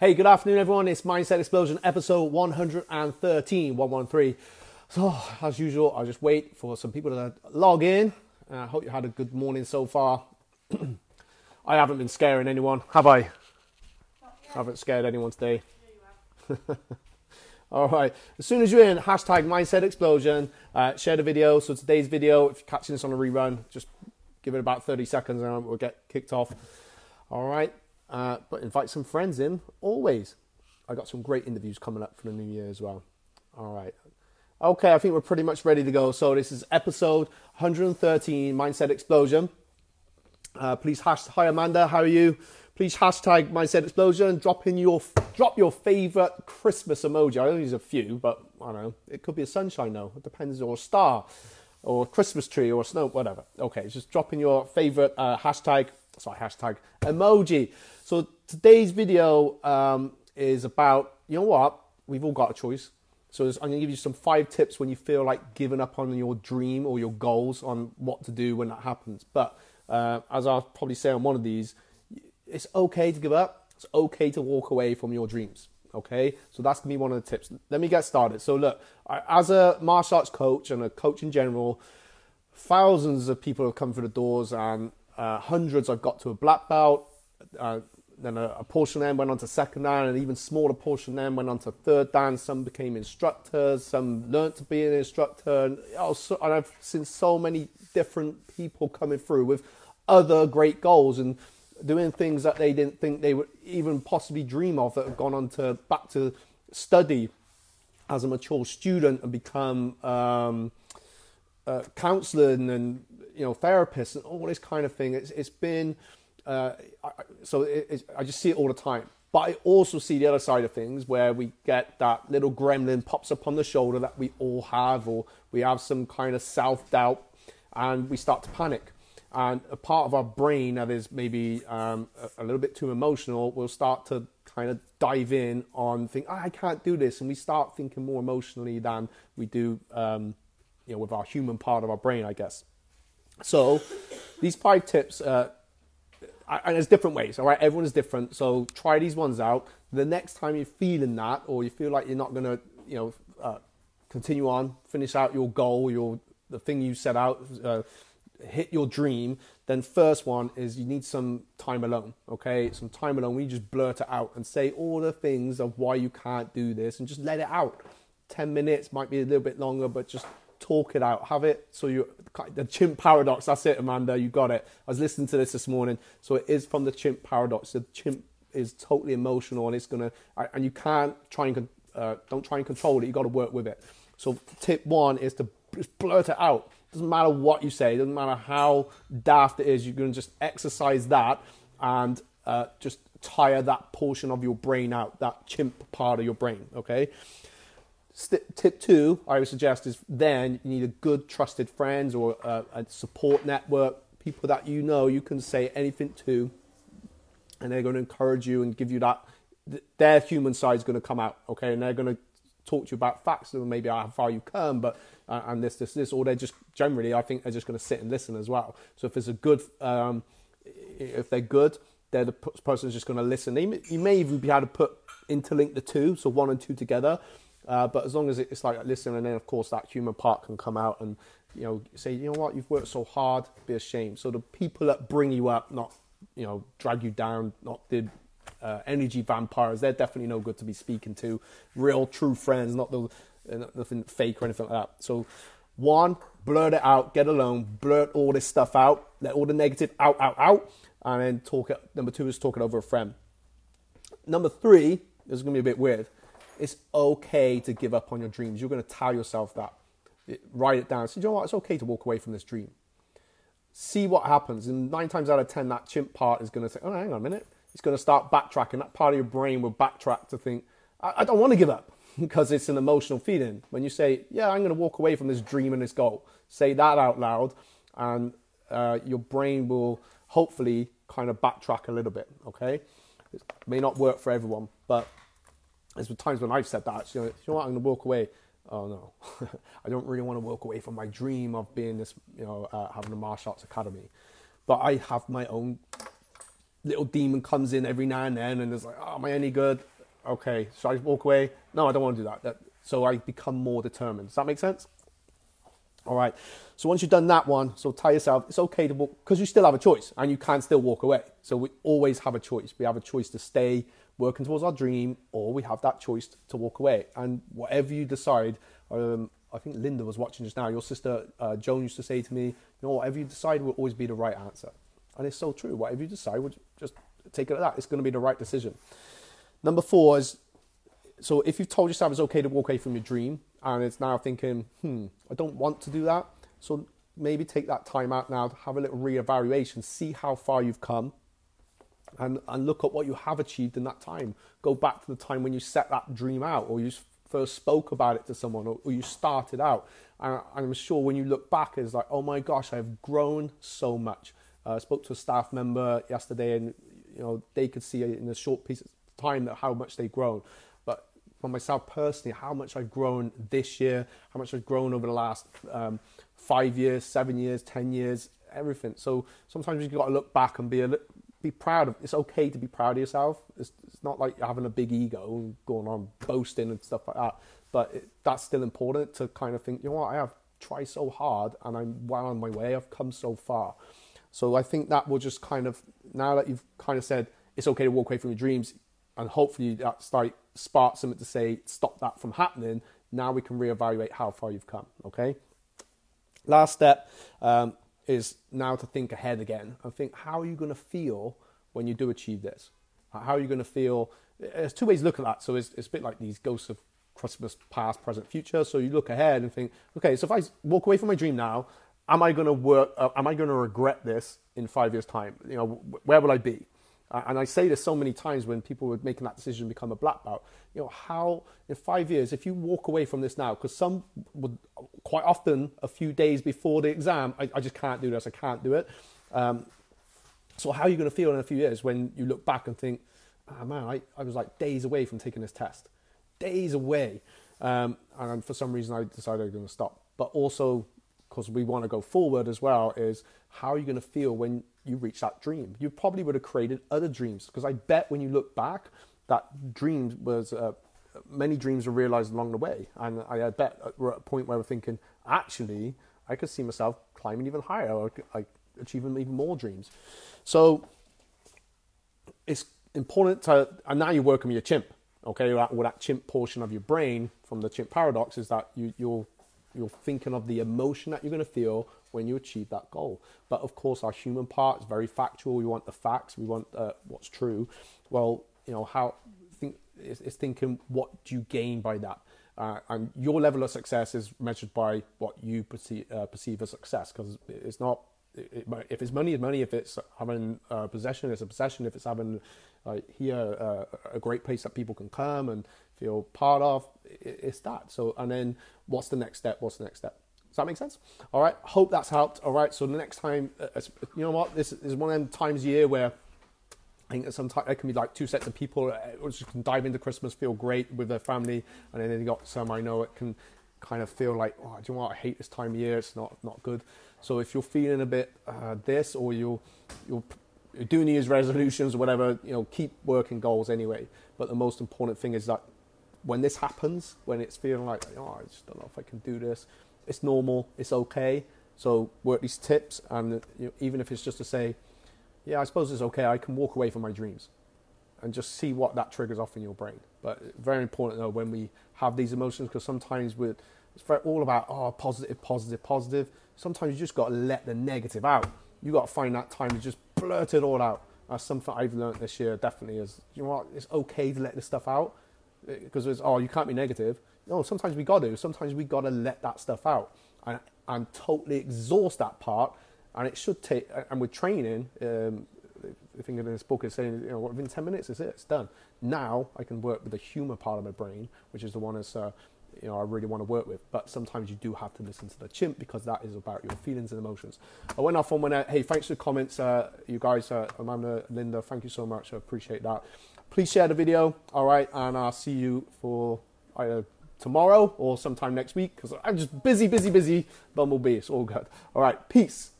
Hey, good afternoon, everyone. It's Mindset Explosion, episode 113, 113. So, as usual, I'll just wait for some people to log in. I uh, hope you had a good morning so far. I haven't been scaring anyone, have I? Haven't scared anyone today. All right. As soon as you're in, hashtag Mindset Explosion. Uh, share the video. So today's video, if you're catching this on a rerun, just give it about 30 seconds and we'll get kicked off. All right. Uh, but invite some friends in always. I got some great interviews coming up for the new year as well. All right. Okay, I think we're pretty much ready to go. So this is episode 113, Mindset Explosion. Uh, please hash hi Amanda, how are you? Please hashtag Mindset Explosion. Drop in your drop your favorite Christmas emoji. I only use a few, but I don't know. It could be a sunshine though. It depends, or a star, or a Christmas tree, or snow, whatever. Okay, just drop in your favorite uh, hashtag. Sorry, hashtag emoji. So today's video um, is about, you know what? We've all got a choice. So I'm going to give you some five tips when you feel like giving up on your dream or your goals on what to do when that happens. But uh, as I'll probably say on one of these, it's okay to give up. It's okay to walk away from your dreams. Okay, so that's gonna be one of the tips. Let me get started. So look, I, as a martial arts coach and a coach in general, thousands of people have come through the doors, and uh, hundreds I've got to a black belt. Uh, then a, a, portion of them went on to second dan, and even smaller portion then went on to third dan. Some became instructors, some learned to be an instructor, and, also, and I've seen so many different people coming through with other great goals and doing things that they didn't think they would even possibly dream of that have gone on to back to study as a mature student and become um, uh, counseling and you know therapists and all this kind of thing. It's it's been uh, so it, I just see it all the time. But I also see the other side of things where we get that little gremlin pops up on the shoulder that we all have, or we have some kind of self doubt, and we start to panic. And a part of our brain that is maybe um, a, a, little bit too emotional will start to kind of dive in on think, oh, I can't do this, and we start thinking more emotionally than we do, um, you know, with our human part of our brain, I guess. So, these five tips uh, and there's different ways, all right? Everyone is different. So try these ones out. The next time you're feeling that, or you feel like you're not going to, you know, uh, continue on, finish out your goal, your the thing you set out, uh, hit your dream, then first one is you need some time alone, okay? Some time alone. We just blurt it out and say all the things of why you can't do this, and just let it out. Ten minutes might be a little bit longer, but just talk it out. Have it so you the chimp paradox. That's it, Amanda. You got it. I was listening to this this morning. So it is from the chimp paradox. The chimp is totally emotional and it's gonna and you can't try and uh, don't try and control it. You got to work with it. So tip one is to just blurt it out. Doesn't matter what you say. Doesn't matter how daft it is. You're gonna just exercise that and uh, just tire that portion of your brain out. That chimp part of your brain. Okay. St- tip two, I would suggest, is then you need a good trusted friends or a, a support network, people that you know you can say anything to, and they're going to encourage you and give you that. Their human side is going to come out, okay, and they're going to talk to you about facts and maybe how far you come, but uh, and this, this, this, or they're just generally, I think they're just going to sit and listen as well. So if it's a good, um, if they're good, they're the person who's just going to listen. You may even be able to put interlink the two, so one and two together. Uh, but as long as it's like listen, and then of course that human part can come out and you know say, you know what, you've worked so hard, be ashamed. So the people that bring you up, not you know drag you down, not the uh, energy vampires, they're definitely no good to be speaking to. Real, true friends, not the uh, nothing fake or anything like that. So one, blurt it out, get alone, blurt all this stuff out, let all the negative out, out, out, and then talk it. Number two is talk it over a friend. Number three, this is gonna be a bit weird it's okay to give up on your dreams. You're going to tell yourself that. Write it down. Say, you know what? It's okay to walk away from this dream. See what happens. And nine times out of ten, that chimp part is going to say, oh, hang on a minute. It's going to start backtracking. That part of your brain will backtrack to think, I, I don't want to give up because it's an emotional feeling. When you say, yeah, I'm going to walk away from this dream and this goal, say that out loud, and uh, your brain will hopefully kind of backtrack a little bit, okay? It may not work for everyone, but there's been times when I've said that, you know, what, I'm going to walk away. Oh no, I don't really want to walk away from my dream of being this, you know, uh, having a martial arts academy. But I have my own little demon comes in every now and then, and it's like, oh, am I any good? Okay, should I walk away? No, I don't want to do that. that so I become more determined. Does that make sense? All right. So once you've done that one, so tell yourself it's okay to walk because you still have a choice and you can still walk away. So we always have a choice. We have a choice to stay working towards our dream, or we have that choice to walk away. And whatever you decide, um, I think Linda was watching just now. Your sister uh, Joan used to say to me, "You know, whatever you decide will always be the right answer," and it's so true. Whatever you decide, will just take it at that. It's going to be the right decision. Number four is so if you've told yourself it's okay to walk away from your dream, and it's now thinking, hmm, I don't want to do that. So maybe take that time out now to have a little reevaluation, see how far you've come, and, and look at what you have achieved in that time. Go back to the time when you set that dream out, or you first spoke about it to someone, or, or you started out. And I'm sure when you look back, it's like, oh my gosh, I've grown so much. Uh, I spoke to a staff member yesterday, and you know they could see in a short piece of time that how much they've grown But for myself personally, how much I've grown this year, how much I've grown over the last um, five years, seven years, ten years, everything. So sometimes you've got to look back and be a be proud of. It's okay to be proud of yourself. It's, it's not like you're having a big ego going on boasting and stuff like that. But it, that's still important to kind of think, you know what, I have tried so hard and I'm well on my way. I've come so far. So I think that will just kind of now that you've kind of said it's okay to walk away from your dreams, and hopefully that's like spark something to say stop that from happening. Now we can reevaluate how far you've come. Okay. Last step um, is now to think ahead again and think how are you going to feel when you do achieve this? How are you going to feel? There's two ways to look at that. So it's, it's a bit like these ghosts of Christmas past, present, future. So you look ahead and think, okay, so if I walk away from my dream now, am I going to work? Uh, am I going to regret this in five years' time? You know, where will I be? Uh, and I say this so many times when people were making that decision to become a black belt. You know, how in five years, if you walk away from this now, because some would quite often a few days before the exam, I, I just can't do this, I can't do it. Um, so how are you going to feel in a few years when you look back and think, oh, man, I, I was like days away from taking this test, days away. Um, and for some reason, I decided I'm going to stop. But also, because we want to go forward as well, is how are you going to feel when you reach that dream? You probably would have created other dreams because I bet when you look back, that dream was uh, many dreams were realized along the way, and I bet we're at a point where we're thinking, actually, I could see myself climbing even higher, or I achieving even more dreams. So it's important to, and now you're working with your chimp. Okay, well, that chimp portion of your brain from the chimp paradox is that you, you're you're thinking of the emotion that you're going to feel when you achieve that goal. But of course, our human part is very factual. We want the facts. We want uh, what's true. Well, you know how think it's, it's thinking what do you gain by that. Uh, and your level of success is measured by what you perceive, uh, perceive as success because it's not it, if it's money, it's money. If it's having a possession, it's a possession. If it's having here uh, a great place that people can come and feel part of, it's that. So and then what's the next step? What's the next step? Does that make sense? All right. Hope that's helped. All right. So the next time, uh, you know what? This is one of them times a year where I think sometimes it can be like two sets of people which can dive into Christmas, feel great with their family, and then you got some I know it can kind of feel like, oh, do you know what? I hate this time of year. It's not not good. So if you're feeling a bit uh, this, or you're you're doing these resolutions or whatever, you know, keep working goals anyway. But the most important thing is that when this happens, when it's feeling like, oh, I just don't know if I can do this, it's normal, it's okay. So work these tips, and you know, even if it's just to say, yeah, I suppose it's okay. I can walk away from my dreams, and just see what that triggers off in your brain. But very important though when we have these emotions, because sometimes we're it's all about oh positive, positive, positive. Sometimes you just got to let the negative out. You got to find that time to just blurt it all out. That's something I've learned this year. Definitely is. You know what? It's okay to let this stuff out because it's oh you can't be negative. No, sometimes we got to. Sometimes we got to let that stuff out and and totally exhaust that part. And it should take. And with training, um, I think in this book is saying you know within ten minutes is it. It's done. Now I can work with the humor part of my brain, which is the one that's uh, you know I really want to work with. But sometimes you do have to listen to the chimp because that is about your feelings and emotions. I went off on one. Hey, thanks for the comments, uh, you guys. Uh, Amanda, Linda, thank you so much. I appreciate that. Please share the video. All right, and I'll see you for either tomorrow or sometime next week because I'm just busy, busy, busy. Bumblebee. It's all good. All right, peace.